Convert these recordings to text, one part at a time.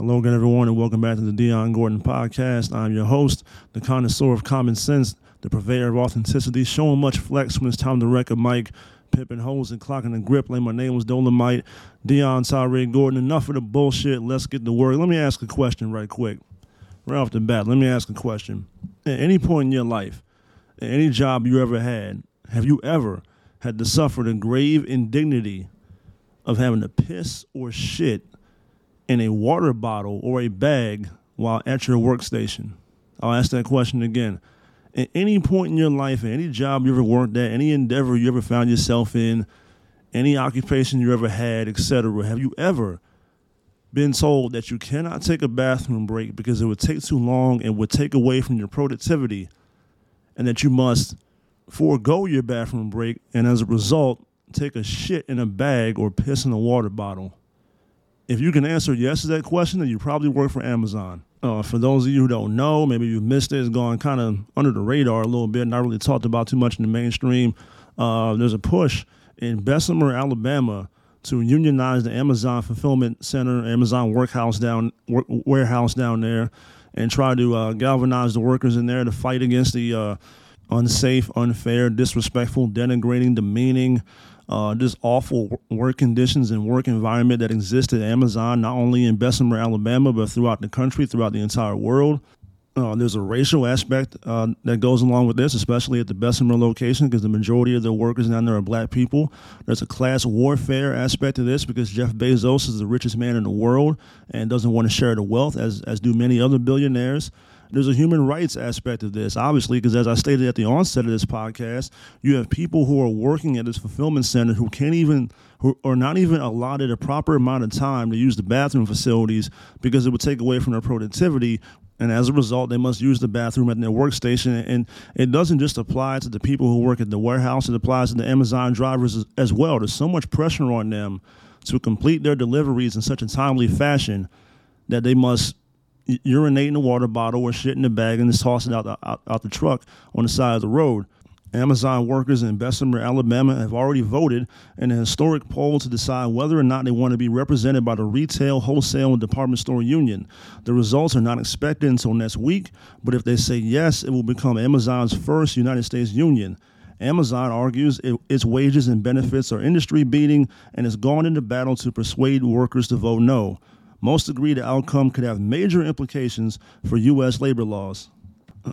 Hello again, everyone, and welcome back to the Dion Gordon Podcast. I'm your host, the connoisseur of common sense, the purveyor of authenticity, showing much flex when it's time to wreck a mic, pipping holes and clocking the grip like my name was Dolomite. Dion Tyree Gordon, enough of the bullshit. Let's get to work. Let me ask a question right quick. Right off the bat, let me ask a question. At any point in your life, at any job you ever had, have you ever had to suffer the grave indignity of having to piss or shit in a water bottle or a bag while at your workstation? I'll ask that question again. At any point in your life, any job you ever worked at, any endeavor you ever found yourself in, any occupation you ever had, etc., have you ever been told that you cannot take a bathroom break because it would take too long and would take away from your productivity, and that you must forego your bathroom break and as a result take a shit in a bag or piss in a water bottle? If you can answer yes to that question, then you probably work for Amazon. Uh, for those of you who don't know, maybe you missed it, it's gone kind of under the radar a little bit, not really talked about too much in the mainstream. Uh, there's a push in Bessemer, Alabama, to unionize the Amazon fulfillment center, Amazon workhouse down work, warehouse down there, and try to uh, galvanize the workers in there to fight against the uh, unsafe, unfair, disrespectful, denigrating, demeaning, uh, just awful work conditions and work environment that exists at Amazon, not only in Bessemer, Alabama, but throughout the country, throughout the entire world. Uh, there's a racial aspect uh, that goes along with this, especially at the Bessemer location, because the majority of the workers down there are black people. There's a class warfare aspect to this because Jeff Bezos is the richest man in the world and doesn't want to share the wealth, as, as do many other billionaires there's a human rights aspect of this, obviously, because as I stated at the onset of this podcast, you have people who are working at this fulfillment center who can't even, who are not even allotted a proper amount of time to use the bathroom facilities because it would take away from their productivity. And as a result, they must use the bathroom at their workstation. And it doesn't just apply to the people who work at the warehouse, it applies to the Amazon drivers as, as well. There's so much pressure on them to complete their deliveries in such a timely fashion that they must urinate in a water bottle or shit in the bag and just toss it out the, out, out the truck on the side of the road. Amazon workers in Bessemer, Alabama have already voted in a historic poll to decide whether or not they want to be represented by the Retail, Wholesale, and Department Store Union. The results are not expected until next week, but if they say yes, it will become Amazon's first United States union. Amazon argues it, its wages and benefits are industry beating and has gone into battle to persuade workers to vote no. Most agree the outcome could have major implications for U.S. labor laws.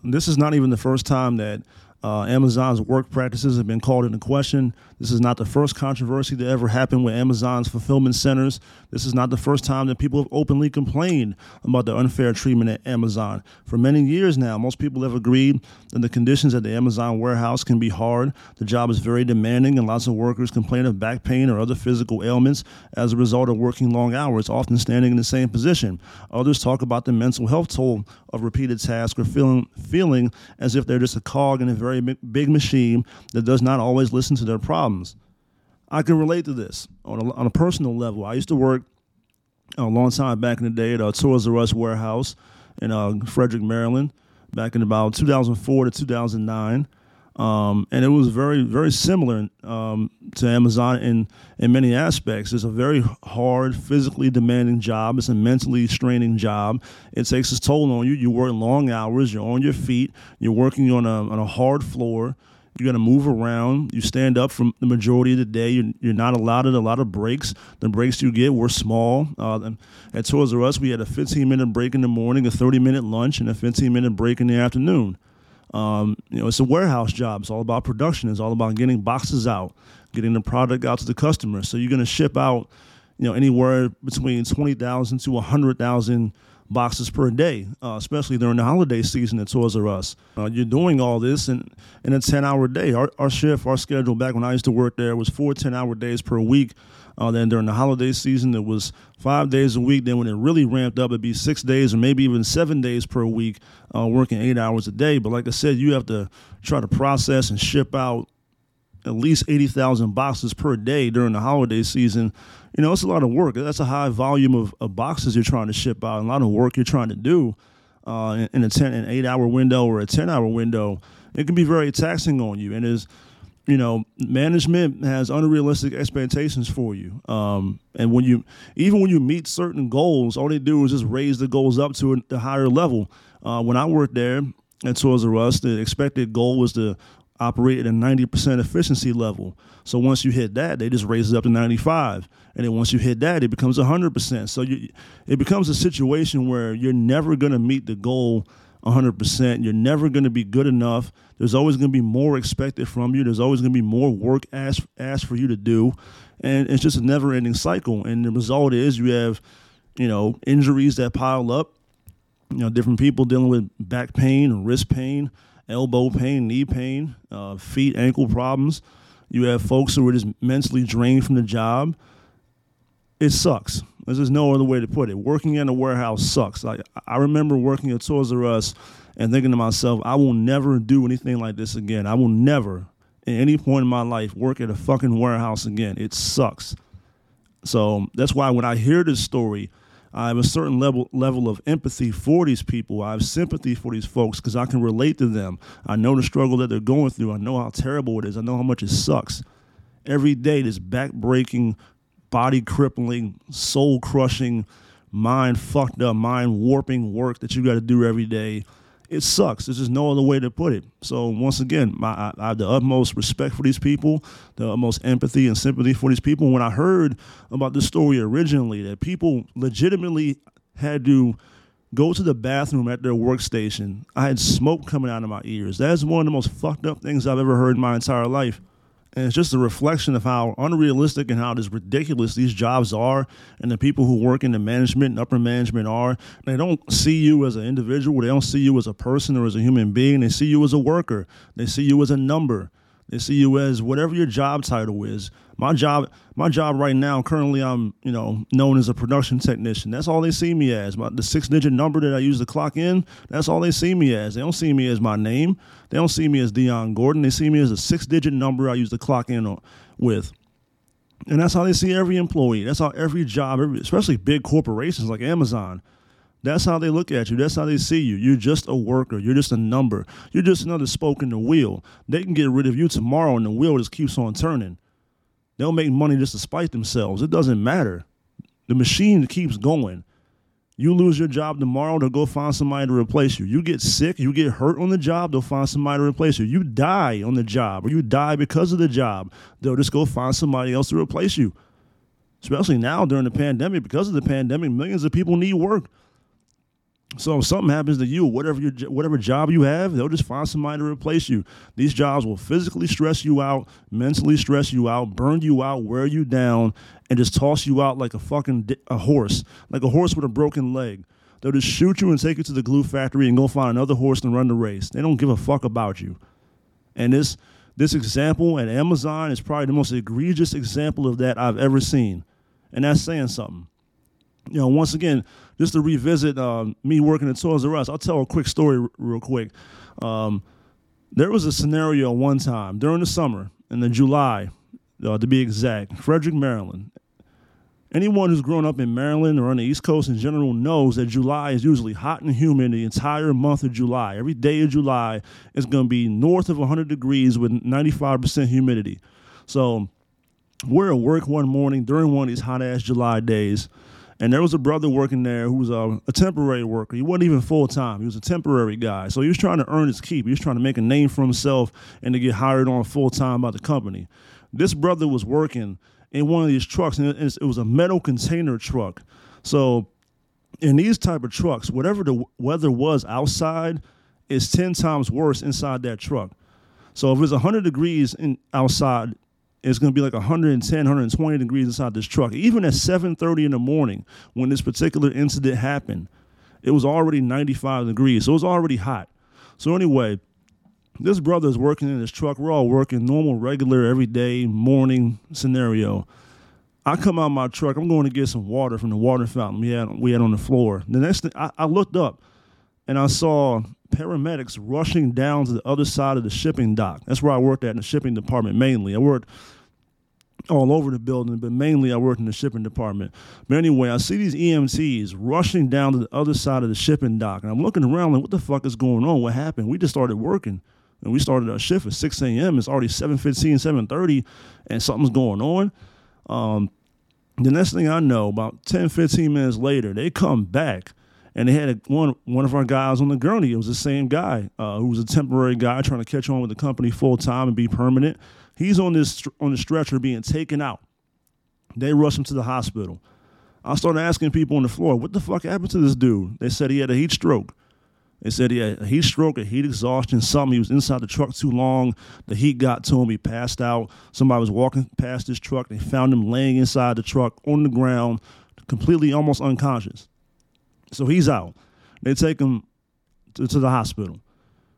This is not even the first time that uh, Amazon's work practices have been called into question. This is not the first controversy that ever happened with Amazon's fulfillment centers. This is not the first time that people have openly complained about the unfair treatment at Amazon. For many years now, most people have agreed that the conditions at the Amazon warehouse can be hard. The job is very demanding, and lots of workers complain of back pain or other physical ailments as a result of working long hours, often standing in the same position. Others talk about the mental health toll of repeated tasks or feeling, feeling as if they're just a cog in a very big machine that does not always listen to their problems. I can relate to this on a, on a personal level. I used to work a long time back in the day at a Toys R Us warehouse in uh, Frederick, Maryland, back in about 2004 to 2009. Um, and it was very, very similar um, to Amazon in, in many aspects. It's a very hard, physically demanding job. It's a mentally straining job. It takes its toll on you. You work long hours. You're on your feet. You're working on a, on a hard floor. You got to move around. You stand up for the majority of the day. You're, you're not allotted a lot of breaks. The breaks you get were small. Uh, at Toys R Us, we had a 15 minute break in the morning, a 30 minute lunch, and a 15 minute break in the afternoon. Um, you know, it's a warehouse job. It's all about production. It's all about getting boxes out, getting the product out to the customer. So you're going to ship out, you know, anywhere between twenty thousand to hundred thousand boxes per day, uh, especially during the holiday season at Toys R Us. Uh, you're doing all this in, in a 10 hour day. Our, our shift, our schedule back when I used to work there was four 10 hour days per week. Uh, then during the holiday season, it was five days a week. Then when it really ramped up, it'd be six days or maybe even seven days per week, uh, working eight hours a day. But like I said, you have to try to process and ship out at least 80,000 boxes per day during the holiday season. You know, it's a lot of work. That's a high volume of, of boxes you're trying to ship out, a lot of work you're trying to do uh, in, a 10, an eight hour window or a 10 hour window. It can be very taxing on you. And is you know, management has unrealistic expectations for you. Um, and when you, even when you meet certain goals, all they do is just raise the goals up to a, a higher level. Uh, when I worked there at Toys R Us, the expected goal was to operate at a 90% efficiency level. So once you hit that, they just raise it up to 95. And then once you hit that, it becomes 100%. So you, it becomes a situation where you're never going to meet the goal 100%. You're never going to be good enough. There's always going to be more expected from you. There's always going to be more work asked, asked for you to do. And it's just a never ending cycle. And the result is you have, you know, injuries that pile up, you know, different people dealing with back pain, wrist pain, elbow pain, knee pain, uh, feet, ankle problems. You have folks who are just mentally drained from the job. It sucks. There's just no other way to put it. Working in a warehouse sucks. Like I remember working at Toys R Us and thinking to myself, I will never do anything like this again. I will never, at any point in my life, work at a fucking warehouse again. It sucks. So um, that's why when I hear this story, I have a certain level level of empathy for these people. I have sympathy for these folks because I can relate to them. I know the struggle that they're going through. I know how terrible it is. I know how much it sucks. Every day, this back breaking, body crippling, soul crushing, mind fucked up, mind warping work that you got to do every day. It sucks. There's just no other way to put it. So once again, my, I, I have the utmost respect for these people, the utmost empathy and sympathy for these people. When I heard about this story originally, that people legitimately had to go to the bathroom at their workstation, I had smoke coming out of my ears. That's one of the most fucked up things I've ever heard in my entire life. And it's just a reflection of how unrealistic and how just ridiculous these jobs are, and the people who work in the management and upper management are. They don't see you as an individual. They don't see you as a person or as a human being. They see you as a worker. They see you as a number. They see you as whatever your job title is. My job, my job right now, currently, I'm you know known as a production technician. That's all they see me as. My, the six-digit number that I use to clock in. That's all they see me as. They don't see me as my name. They don't see me as Dion Gordon. They see me as a six-digit number I use to clock in on, with. And that's how they see every employee. That's how every job, every, especially big corporations like Amazon, that's how they look at you. That's how they see you. You're just a worker. You're just a number. You're just another spoke in the wheel. They can get rid of you tomorrow and the wheel just keeps on turning. They'll make money just to spite themselves. It doesn't matter. The machine keeps going. You lose your job tomorrow, they'll go find somebody to replace you. You get sick, you get hurt on the job, they'll find somebody to replace you. You die on the job or you die because of the job, they'll just go find somebody else to replace you. Especially now during the pandemic, because of the pandemic, millions of people need work. So if something happens to you, whatever your whatever job you have, they'll just find somebody to replace you. These jobs will physically stress you out, mentally stress you out, burn you out, wear you down, and just toss you out like a fucking a horse, like a horse with a broken leg. They'll just shoot you and take you to the glue factory and go find another horse and run the race. They don't give a fuck about you. And this this example at Amazon is probably the most egregious example of that I've ever seen, and that's saying something you know, once again, just to revisit uh, me working at Toys R Us, I'll tell a quick story r- real quick. Um, there was a scenario one time during the summer, in the July, uh, to be exact, Frederick, Maryland. Anyone who's grown up in Maryland or on the East Coast in general knows that July is usually hot and humid the entire month of July. Every day of July is going to be north of 100 degrees with 95% humidity. So we're at work one morning during one of these hot ass July days and there was a brother working there who was a, a temporary worker. He wasn't even full time. He was a temporary guy. So he was trying to earn his keep. He was trying to make a name for himself and to get hired on full time by the company. This brother was working in one of these trucks, and it, was a metal container truck. So in these type of trucks, whatever the weather was outside is 10 times worse inside that truck. So if it's 100 degrees in outside, it's going to be like 110 120 degrees inside this truck. Even at 7.30 in the morning when this particular incident happened it was already 95 degrees so it was already hot. So anyway this brother is working in his truck. We're all working normal regular everyday morning scenario. I come out my truck i'm going to get some water from the water fountain we had, we had on the floor. The next thing I, I looked up and i saw paramedics rushing down to the other side of the shipping dock. That's where I worked at in the shipping department mainly. I worked all over the building, but mainly I worked in the shipping department. But anyway, I see these EMTs rushing down to the other side of the shipping dock, and I'm looking around like, what the fuck is going on? What happened? We just started working. And we started our shift at 6 a.m. It's already 7.15, 7.30, and something's going on. Um, the next thing I know, about 10, 15 minutes later, they come back and they had a, one one of our guys on the gurney. It was the same guy uh, who was a temporary guy trying to catch on with the company full time and be permanent. He's on this on the stretcher being taken out. They rush him to the hospital. I started asking people on the floor, "What the fuck happened to this dude?" They said he had a heat stroke. They said he had a heat stroke, a heat exhaustion, something. He was inside the truck too long. The heat got to him. He passed out. Somebody was walking past his truck. They found him laying inside the truck on the ground, completely almost unconscious. So he's out. They take him to, to the hospital.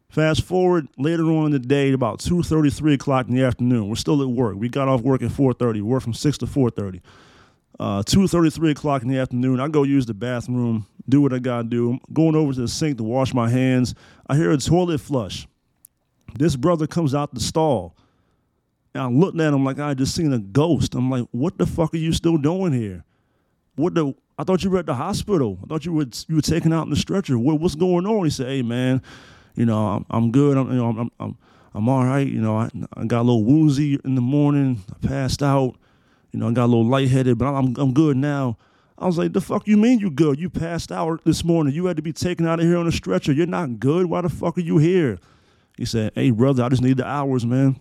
Fast forward later on in the day, about 2.30, 3 o'clock in the afternoon. We're still at work. We got off work at 4.30. Work from 6 to 4.30. Uh, 2.30, 3 o'clock in the afternoon, I go use the bathroom, do what I got to do. I'm going over to the sink to wash my hands. I hear a toilet flush. This brother comes out the stall. And I looked at him like I just seen a ghost. I'm like, what the fuck are you still doing here? What the I thought you were at the hospital. I thought you were you were taken out in the stretcher. What, what's going on? He said, "Hey man, you know I'm, I'm good. I'm you know I'm I'm, I'm all right. You know I, I got a little woozy in the morning. I passed out. You know I got a little lightheaded, but I'm I'm good now." I was like, "The fuck you mean you good? You passed out this morning. You had to be taken out of here on a stretcher. You're not good. Why the fuck are you here?" He said, "Hey brother, I just need the hours, man."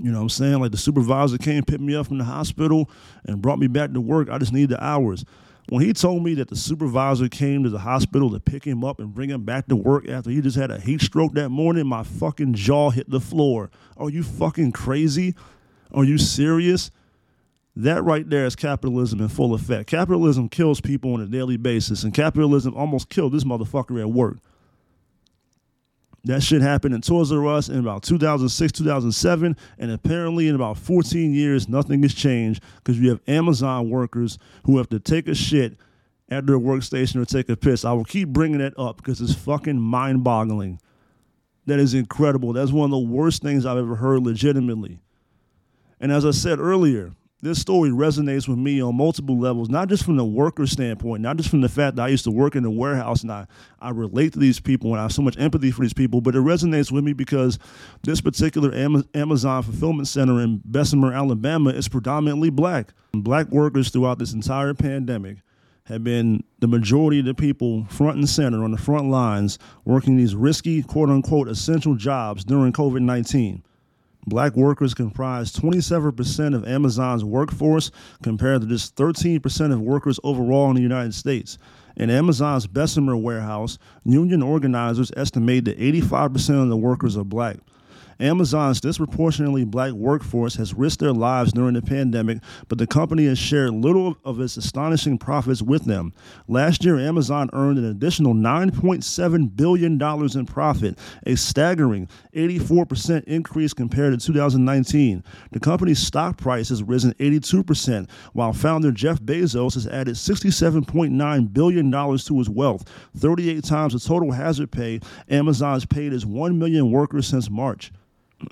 You know what I'm saying? Like the supervisor came, picked me up from the hospital, and brought me back to work. I just need the hours. When he told me that the supervisor came to the hospital to pick him up and bring him back to work after he just had a heat stroke that morning, my fucking jaw hit the floor. Are you fucking crazy? Are you serious? That right there is capitalism in full effect. Capitalism kills people on a daily basis, and capitalism almost killed this motherfucker at work. That shit happened in Toys R Us in about 2006, 2007, and apparently in about 14 years, nothing has changed because you have Amazon workers who have to take a shit at their workstation or take a piss. I will keep bringing that up because it's fucking mind boggling. That is incredible. That's one of the worst things I've ever heard legitimately. And as I said earlier, this story resonates with me on multiple levels, not just from the worker standpoint, not just from the fact that I used to work in the warehouse and I, I relate to these people and I have so much empathy for these people, but it resonates with me because this particular Amazon fulfillment center in Bessemer, Alabama is predominantly black. Black workers throughout this entire pandemic have been the majority of the people front and center on the front lines working these risky, quote unquote, essential jobs during COVID 19. Black workers comprise 27% of Amazon's workforce compared to just 13% of workers overall in the United States. In Amazon's Bessemer warehouse, union organizers estimate that 85% of the workers are black. Amazon's disproportionately black workforce has risked their lives during the pandemic, but the company has shared little of its astonishing profits with them. Last year, Amazon earned an additional $9.7 billion in profit, a staggering 84% increase compared to 2019. The company's stock price has risen 82%, while founder Jeff Bezos has added $67.9 billion to his wealth, 38 times the total hazard pay Amazon's paid its 1 million workers since March.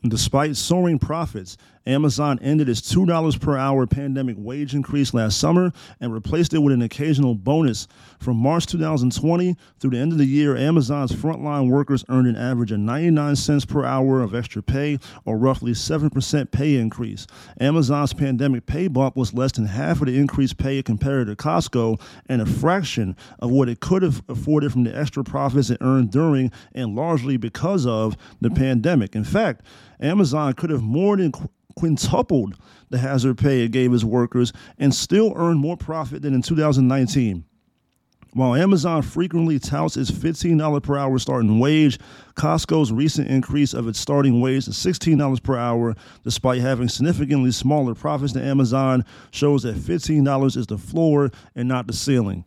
Despite soaring profits, Amazon ended its $2 per hour pandemic wage increase last summer and replaced it with an occasional bonus. From March 2020 through the end of the year, Amazon's frontline workers earned an average of 99 cents per hour of extra pay, or roughly 7% pay increase. Amazon's pandemic pay bump was less than half of the increased pay compared to Costco and a fraction of what it could have afforded from the extra profits it earned during and largely because of the pandemic. In fact, Amazon could have more than quintupled the hazard pay it gave its workers and still earned more profit than in 2019. While Amazon frequently touts its $15 per hour starting wage, Costco's recent increase of its starting wage to $16 per hour, despite having significantly smaller profits than Amazon, shows that $15 is the floor and not the ceiling.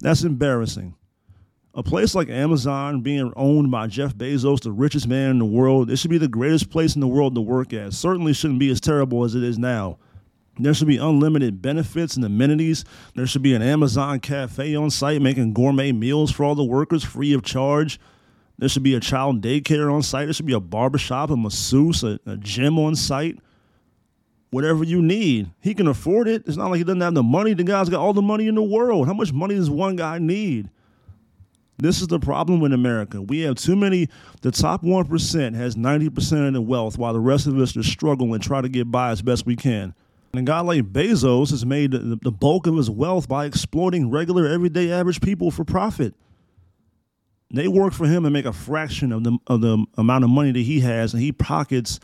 That's embarrassing a place like Amazon being owned by Jeff Bezos, the richest man in the world, it should be the greatest place in the world to work at. Certainly shouldn't be as terrible as it is now. There should be unlimited benefits and amenities. There should be an Amazon cafe on site making gourmet meals for all the workers free of charge. There should be a child daycare on site. There should be a barbershop, a masseuse, a, a gym on site. Whatever you need. He can afford it. It's not like he doesn't have the money. The guy's got all the money in the world. How much money does one guy need? This is the problem in America. We have too many, the top 1% has 90% of the wealth while the rest of us just struggle and try to get by as best we can. And a guy like Bezos has made the bulk of his wealth by exploiting regular, everyday, average people for profit. They work for him and make a fraction of the, of the amount of money that he has, and he pockets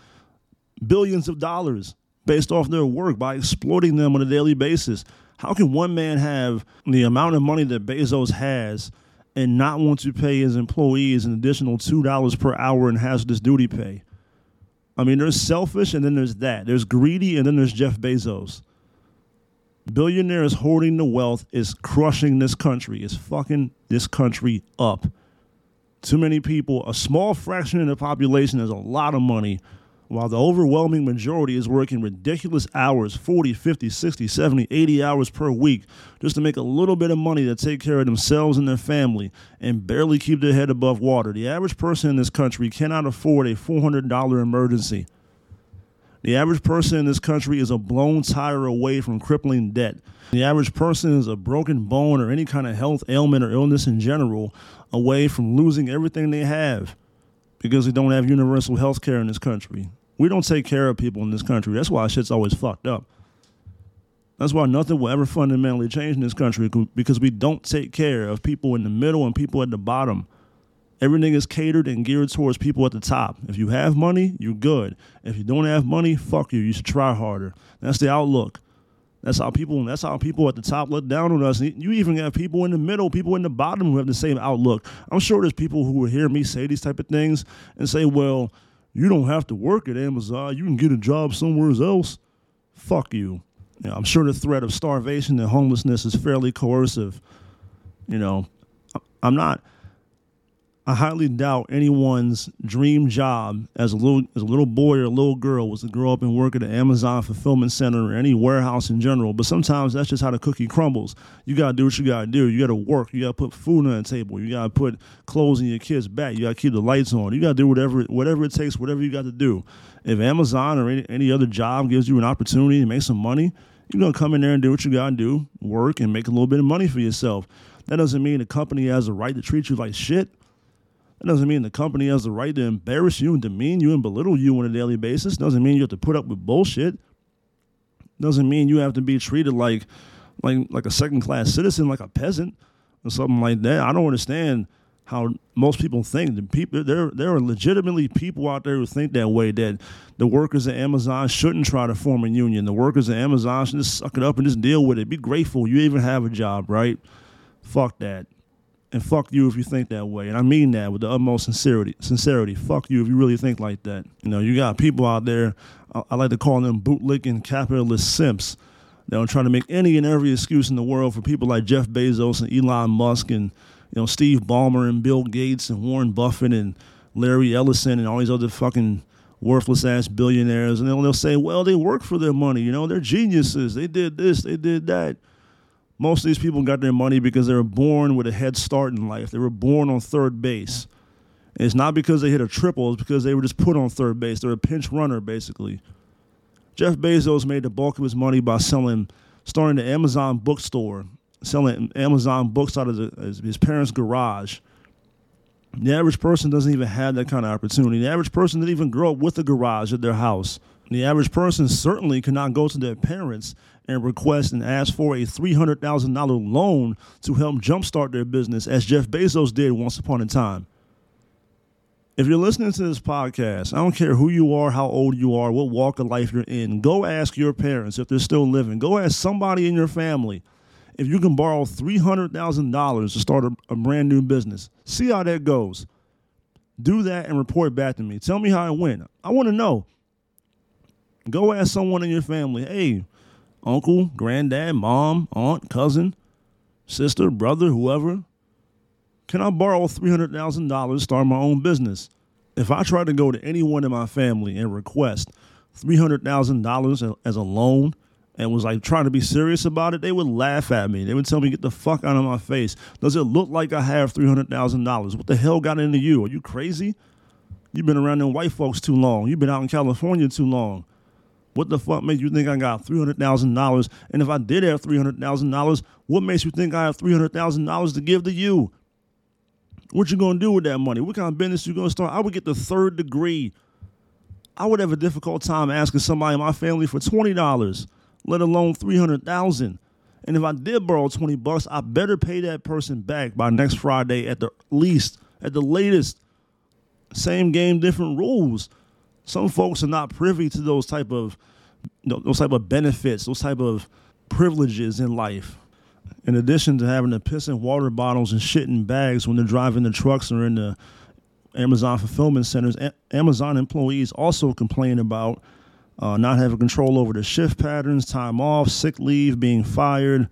billions of dollars based off their work by exploiting them on a daily basis. How can one man have the amount of money that Bezos has and not want to pay his employees an additional $2 per hour in hazardous duty pay? I mean, there's selfish and then there's that. There's greedy and then there's Jeff Bezos. Billionaires hoarding the wealth is crushing this country, is fucking this country up. Too many people, a small fraction of the population has a lot of money while the overwhelming majority is working ridiculous hours 40, 50, 60, 70, 80 hours per week just to make a little bit of money to take care of themselves and their family and barely keep their head above water. The average person in this country cannot afford a $400 emergency. The average person in this country is a blown tire away from crippling debt. The average person is a broken bone or any kind of health ailment or illness in general away from losing everything they have because we don't have universal health care in this country. We don't take care of people in this country. That's why shit's always fucked up. That's why nothing will ever fundamentally change in this country because we don't take care of people in the middle and people at the bottom. Everything is catered and geared towards people at the top. If you have money, you're good. If you don't have money, fuck you. You should try harder. That's the outlook. That's how people. That's how people at the top look down on us. You even have people in the middle, people in the bottom who have the same outlook. I'm sure there's people who will hear me say these type of things and say, "Well, you don't have to work at Amazon. You can get a job somewhere else. Fuck you. know, I'm sure the threat of starvation and homelessness is fairly coercive. You know, I'm not I highly doubt anyone's dream job as a little as a little boy or a little girl was to grow up and work at an Amazon fulfillment center or any warehouse in general. But sometimes that's just how the cookie crumbles. You gotta do what you gotta do. You gotta work. You gotta put food on the table. You gotta put clothes in your kids' back. You gotta keep the lights on. You gotta do whatever whatever it takes, whatever you got to do. If Amazon or any, any other job gives you an opportunity to make some money, you're gonna come in there and do what you gotta do, work and make a little bit of money for yourself. That doesn't mean the company has a right to treat you like shit that doesn't mean the company has the right to embarrass you and demean you and belittle you on a daily basis. Doesn't mean you have to put up with bullshit. Doesn't mean you have to be treated like like like a second class citizen, like a peasant or something like that. I don't understand how most people think. The people there there are legitimately people out there who think that way that the workers at Amazon shouldn't try to form a union. The workers at Amazon should just suck it up and just deal with it. Be grateful you even have a job, right? Fuck that and fuck you if you think that way. And I mean that with the utmost sincerity. Sincerity. Fuck you if you really think like that. You know, you got people out there. I, like to call them bootlicking capitalist simps. that are trying to make any and every excuse in the world for people like Jeff Bezos and Elon Musk and you know Steve Ballmer and Bill Gates and Warren Buffett and Larry Ellison and all these other fucking worthless ass billionaires. And they'll, they'll say, well, they work for their money. You know, they're geniuses. They did this. They did that. Most of these people got their money because they were born with a head start in life. They were born on third base. And it's not because they hit a triple, it's because they were just put on third base. They're a pinch runner, basically. Jeff Bezos made the bulk of his money by selling, starting the Amazon bookstore, selling Amazon books out of the, his parents' garage. The average person doesn't even have that kind of opportunity. The average person didn't even grow up with a garage at their house. The average person certainly cannot go to their parents and request and ask for a $300,000 loan to help jumpstart their business, as Jeff Bezos did once upon a time. If you're listening to this podcast, I don't care who you are, how old you are, what walk of life you're in, go ask your parents if they're still living. Go ask somebody in your family if you can borrow $300,000 to start a, a brand new business. See how that goes. Do that and report back to me. Tell me how it went. I want to know. Go ask someone in your family, hey, uncle, granddad, mom, aunt, cousin, sister, brother, whoever. Can I borrow $300,000 to start my own business? If I try to go to anyone in my family and request $300,000 as a loan and was like trying to be serious about it, they would laugh at me. They would tell me, get the fuck out of my face. Does it look like I have $300,000? What the hell got into you? Are you crazy? You've been around them white folks too long. You've been out in California too long. What the fuck makes you think I got three hundred thousand dollars? And if I did have three hundred thousand dollars, what makes you think I have three hundred thousand dollars to give to you? What you gonna do with that money? What kind of business you gonna start? I would get the third degree. I would have a difficult time asking somebody in my family for twenty dollars, let alone three hundred thousand. And if I did borrow twenty bucks, I better pay that person back by next Friday at the least, at the latest. Same game, different rules. Some folks are not privy to those type of those type of benefits, those type of privileges in life. In addition to having to piss in water bottles and shit in bags when they're driving the trucks or in the Amazon fulfillment centers, Amazon employees also complain about uh, not having control over the shift patterns, time off, sick leave, being fired,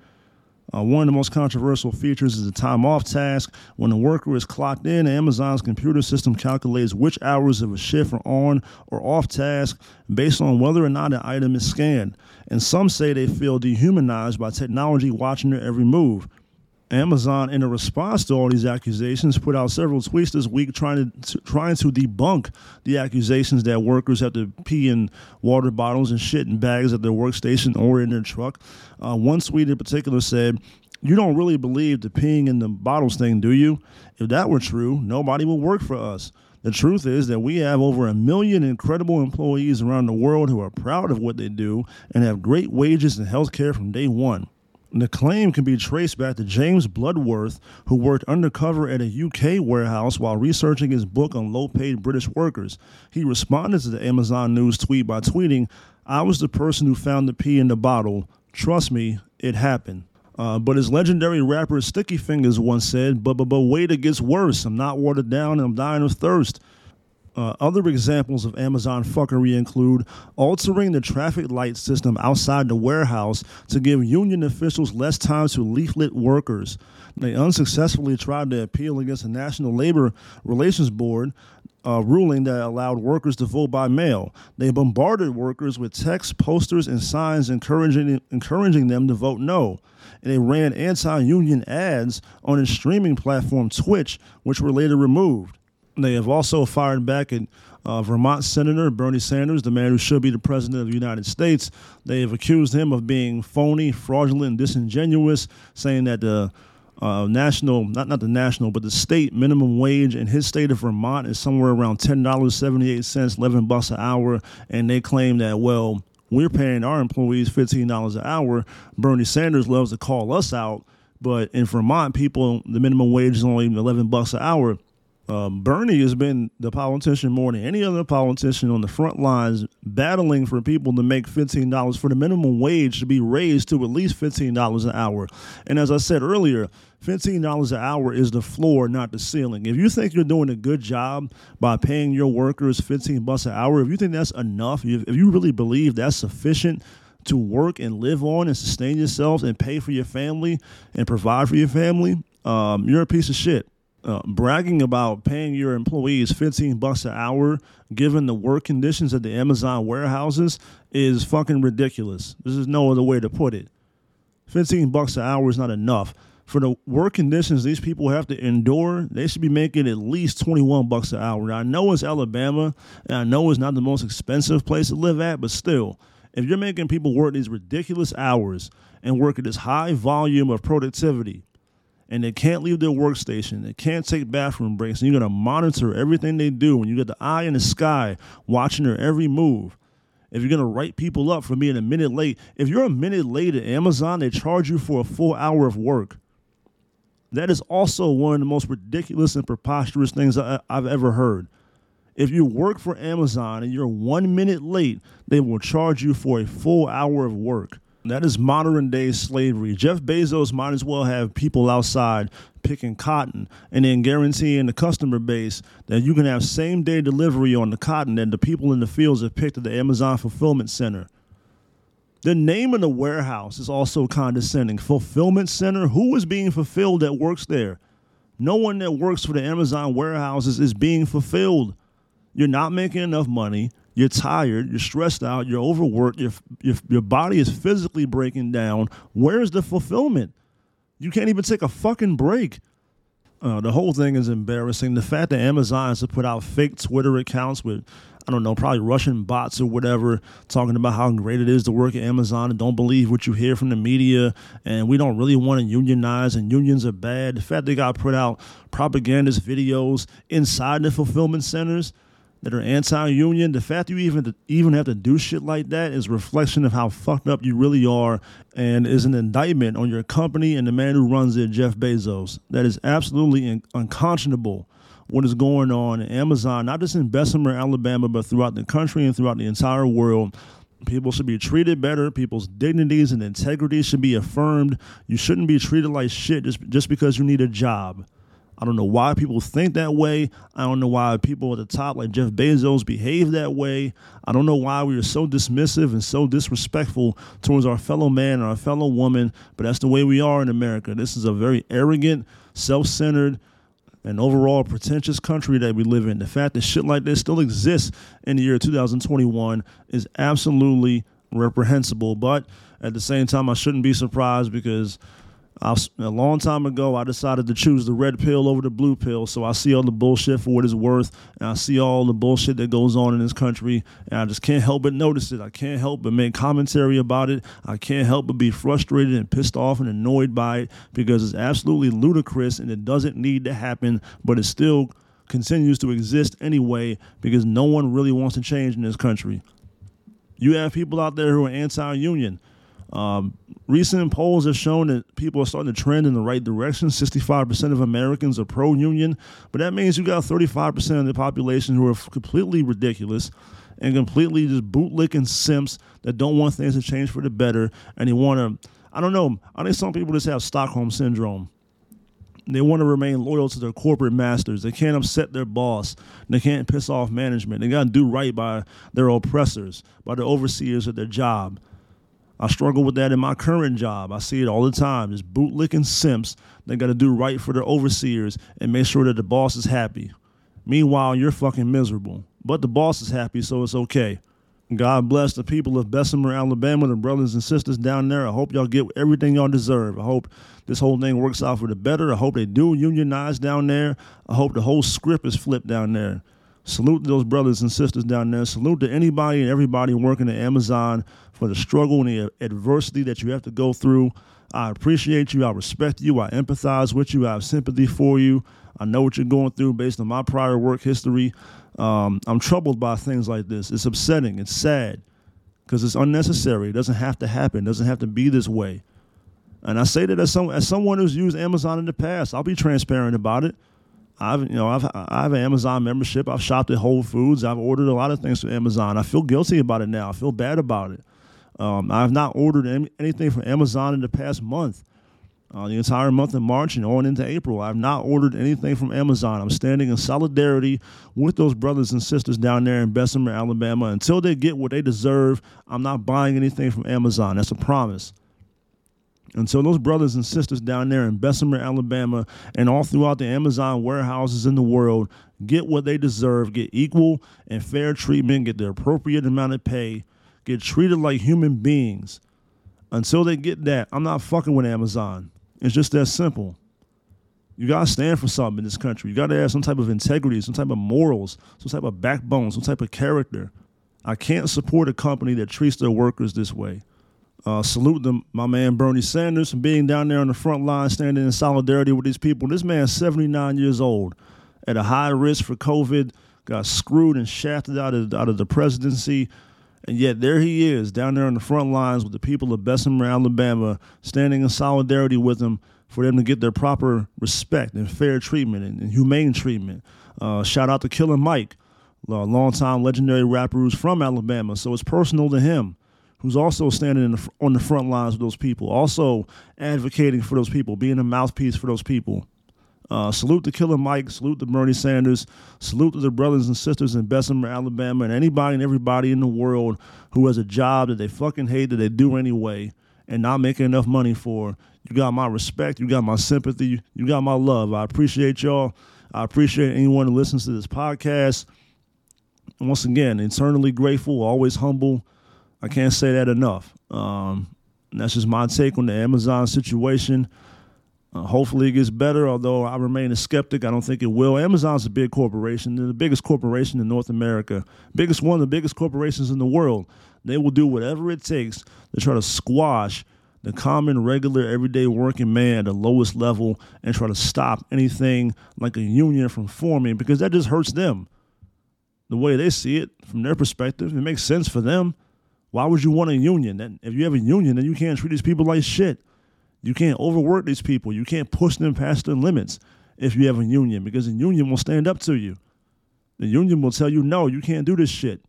uh, one of the most controversial features is the time off task. When a worker is clocked in, Amazon's computer system calculates which hours of a shift are on or off task based on whether or not an item is scanned. And some say they feel dehumanized by technology watching their every move. Amazon, in a response to all these accusations, put out several tweets this week trying to, trying to debunk the accusations that workers have to pee in water bottles and shit in bags at their workstation or in their truck. Uh, one tweet in particular said, "You don't really believe the peeing in the bottles thing, do you? If that were true, nobody would work for us." The truth is that we have over a million incredible employees around the world who are proud of what they do and have great wages and health care from day one. The claim can be traced back to James Bloodworth, who worked undercover at a UK warehouse while researching his book on low paid British workers. He responded to the Amazon News tweet by tweeting, I was the person who found the pee in the bottle. Trust me, it happened. Uh, but his legendary rapper Sticky Fingaz once said, but, but, but wait, it gets worse. I'm not watered down and I'm dying of thirst. Uh, other examples of Amazon fuckery include altering the traffic light system outside the warehouse to give union officials less time to leaflet workers. They unsuccessfully tried to appeal against the National Labor Relations Board uh, ruling that allowed workers to vote by mail. They bombarded workers with text, posters, and signs encouraging, encouraging them to vote no. And they ran anti union ads on its streaming platform Twitch, which were later removed. They have also fired back at uh, Vermont Senator Bernie Sanders, the man who should be the president of the United States. They have accused him of being phony, fraudulent, disingenuous, saying that the uh, national, not not the national, but the state minimum wage in his state of Vermont is somewhere around ten dollars seventy eight cents, eleven bucks an hour, and they claim that well we're paying our employees fifteen dollars an hour. Bernie Sanders loves to call us out, but in Vermont, people the minimum wage is only eleven bucks an hour. Um, Bernie has been the politician more than any other politician on the front lines, battling for people to make fifteen dollars for the minimum wage to be raised to at least fifteen dollars an hour. And as I said earlier, fifteen dollars an hour is the floor, not the ceiling. If you think you're doing a good job by paying your workers fifteen bucks an hour, if you think that's enough, if you really believe that's sufficient to work and live on and sustain yourself and pay for your family and provide for your family, um, you're a piece of shit uh, bragging about paying your employees 15 bucks an hour given the work conditions at the Amazon warehouses is fucking ridiculous. This is no other way to put it. 15 bucks an hour is not enough. For the work conditions these people have to endure, they should be making at least 21 bucks an hour. Now, I know it's Alabama, and I know it's not the most expensive place to live at, but still, if you're making people work these ridiculous hours and work at this high volume of productivity, and they can't leave their workstation. They can't take bathroom breaks. And you're going to monitor everything they do. And you got the eye in the sky watching their every move. If you're going to write people up for being a minute late, if you're a minute late at Amazon, they charge you for a full hour of work. That is also one of the most ridiculous and preposterous things I, have ever heard. If you work for Amazon and you're one minute late, they will charge you for a full hour of work. That is modern day slavery. Jeff Bezos might as well have people outside picking cotton and then guaranteeing the customer base that you can have same day delivery on the cotton that the people in the fields have picked at the Amazon Fulfillment Center. The name of the warehouse is also condescending. Fulfillment Center, who is being fulfilled that works there? No one that works for the Amazon warehouses is being fulfilled. You're not making enough money. You're tired, you're stressed out, you're overworked, your, your, your body is physically breaking down. Where's the fulfillment? You can't even take a fucking break. Uh, the whole thing is embarrassing. The fact that Amazon has to put out fake Twitter accounts with I don't know, probably Russian bots or whatever, talking about how great it is to work at Amazon and don't believe what you hear from the media. And we don't really want to unionize, and unions are bad. The fact they got put out propagandist videos inside the fulfillment centers that are anti-union, the fact you even even have to do shit like that is reflection of how fucked up you really are, and is an indictment on your company and the man who runs it, Jeff Bezos. That is absolutely unconscionable. What is going on in Amazon, not just in Bessemer, Alabama, but throughout the country and throughout the entire world. People should be treated better. People's dignities and integrity should be affirmed. You shouldn't be treated like shit just, just because you need a job. I don't know why people think that way. I don't know why people at the top, like Jeff Bezos, behave that way. I don't know why we are so dismissive and so disrespectful towards our fellow man and our fellow woman, but that's the way we are in America. This is a very arrogant, self centered, and overall pretentious country that we live in. The fact that shit like this still exists in the year 2021 is absolutely reprehensible. But at the same time, I shouldn't be surprised because I, a long time ago, I decided to choose the red pill over the blue pill. So I see all the bullshit for what it's worth, and I see all the bullshit that goes on in this country, and I just can't help but notice it. I can't help but make commentary about it. I can't help but be frustrated and pissed off and annoyed by it because it's absolutely ludicrous and it doesn't need to happen, but it still continues to exist anyway because no one really wants to change in this country. You have people out there who are anti-union. Um, recent polls have shown that people are starting to trend in the right direction. 65% of Americans are pro union, but that means you got 35% of the population who are completely ridiculous and completely just bootlicking simps that don't want things to change for the better. And they want to, I don't know, I think some people just have Stockholm syndrome. They want to remain loyal to their corporate masters. They can't upset their boss. They can't piss off management. They got to do right by their oppressors, by the overseers of their job. I struggle with that in my current job. I see it all the time. Just bootlicking simps that got to do right for their overseers and make sure that the boss is happy. Meanwhile, you're fucking miserable. But the boss is happy, so it's okay. God bless the people of Bessemer, Alabama, the brothers and sisters down there. I hope y'all get everything y'all deserve. I hope this whole thing works out for the better. I hope they do unionize down there. I hope the whole script is flipped down there. Salute to those brothers and sisters down there. Salute to anybody and everybody working at Amazon for the struggle and the adversity that you have to go through. I appreciate you. I respect you. I empathize with you. I have sympathy for you. I know what you're going through based on my prior work history. Um, I'm troubled by things like this. It's upsetting. It's sad because it's unnecessary. It doesn't have to happen. It doesn't have to be this way. And I say that as, some, as someone who's used Amazon in the past. I'll be transparent about it. I've you know I've I have an Amazon membership. I've shopped at Whole Foods. I've ordered a lot of things from Amazon. I feel guilty about it now. I feel bad about it. Um, I've not ordered any, anything from Amazon in the past month. Uh, the entire month of March and on into April, I've not ordered anything from Amazon. I'm standing in solidarity with those brothers and sisters down there in Bessemer, Alabama. Until they get what they deserve, I'm not buying anything from Amazon. That's a promise. And so those brothers and sisters down there in Bessemer, Alabama, and all throughout the Amazon warehouses in the world get what they deserve, get equal and fair treatment, get the appropriate amount of pay, get treated like human beings. Until they get that, I'm not fucking with Amazon. It's just that simple. You gotta stand for something in this country. You gotta have some type of integrity, some type of morals, some type of backbone, some type of character. I can't support a company that treats their workers this way. Uh, salute them, my man Bernie Sanders, for being down there on the front line, standing in solidarity with these people. This man's 79 years old, at a high risk for COVID, got screwed and shafted out of out of the presidency, and yet there he is down there on the front lines with the people of Bessemer, Alabama, standing in solidarity with them for them to get their proper respect and fair treatment and, and humane treatment. Uh, shout out to Killer Mike, a longtime legendary rapper who's from Alabama, so it's personal to him who's also standing the, on the front lines with those people, also advocating for those people, being a mouthpiece for those people. Uh, salute to Killer Mike, salute to Bernie Sanders, salute to the brothers and sisters in Bessemer, Alabama, and anybody and everybody in the world who has a job that they fucking hate that they do anyway and not making enough money for. You got my respect, you got my sympathy, you got my love. I appreciate y'all. I appreciate anyone who listens to this podcast. Once again, eternally grateful, always humble. I can't say that enough. Um, that's just my take on the Amazon situation. Uh, hopefully it gets better, although I remain a skeptic. I don't think it will. Amazon's a big corporation. They're the biggest corporation in North America, biggest one of the biggest corporations in the world. They will do whatever it takes to try to squash the common, regular, everyday working man at the lowest level and try to stop anything like a union from forming because that just hurts them. The way they see it, from their perspective, it makes sense for them. Why would you want a union? And if you have a union, then you can't treat these people like shit. You can't overwork these people. You can't push them past their limits if you have a union because the union will stand up to you. The union will tell you, no, you can't do this shit.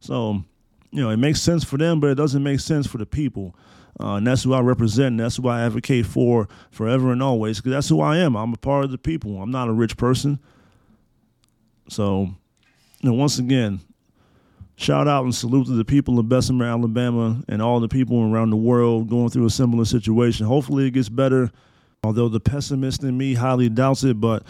So, you know, it makes sense for them, but it doesn't make sense for the people. Uh, and that's who I represent. And that's who I advocate for forever and always because that's who I am. I'm a part of the people. I'm not a rich person. So, know, once again, shout out and salute to the people of Bessemer, Alabama, and all the people around the world going through a similar situation. Hopefully, it gets better. Although the pessimist in me highly doubts it, but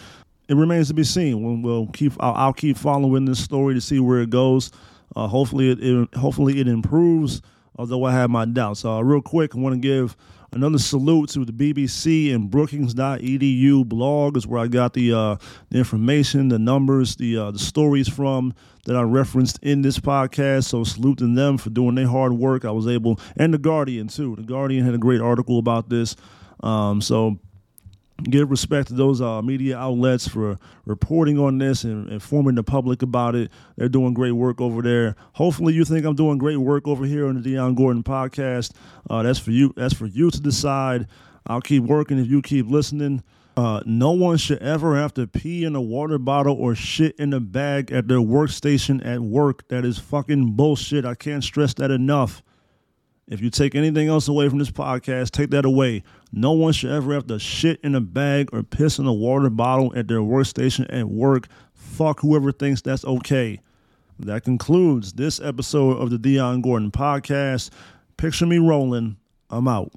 it remains to be seen. We'll keep. I'll, I'll, keep following this story to see where it goes. Uh, hopefully, it, it, hopefully it improves. Although I have my doubts. Uh, real quick, I want to give another salute to the BBC and Brookings.edu blog is where I got the uh, the information, the numbers, the uh, the stories from that I referenced in this podcast. So saluting them for doing their hard work. I was able, and the Guardian too. The Guardian had a great article about this. Um, so give respect to those uh, media outlets for reporting on this and informing the public about it. They're doing great work over there. Hopefully, you think I'm doing great work over here on the Dion Gordon podcast. Uh, that's for you. That's for you to decide. I'll keep working if you keep listening. Uh, no one should ever have to pee in a water bottle or shit in a bag at their workstation at work. That is fucking bullshit. I can't stress that enough. If you take anything else away from this podcast, take that away. No one should ever have to shit in a bag or piss in a water bottle at their workstation at work. Fuck whoever thinks that's okay. That concludes this episode of the Dion Gordon podcast. Picture me rolling. I'm out.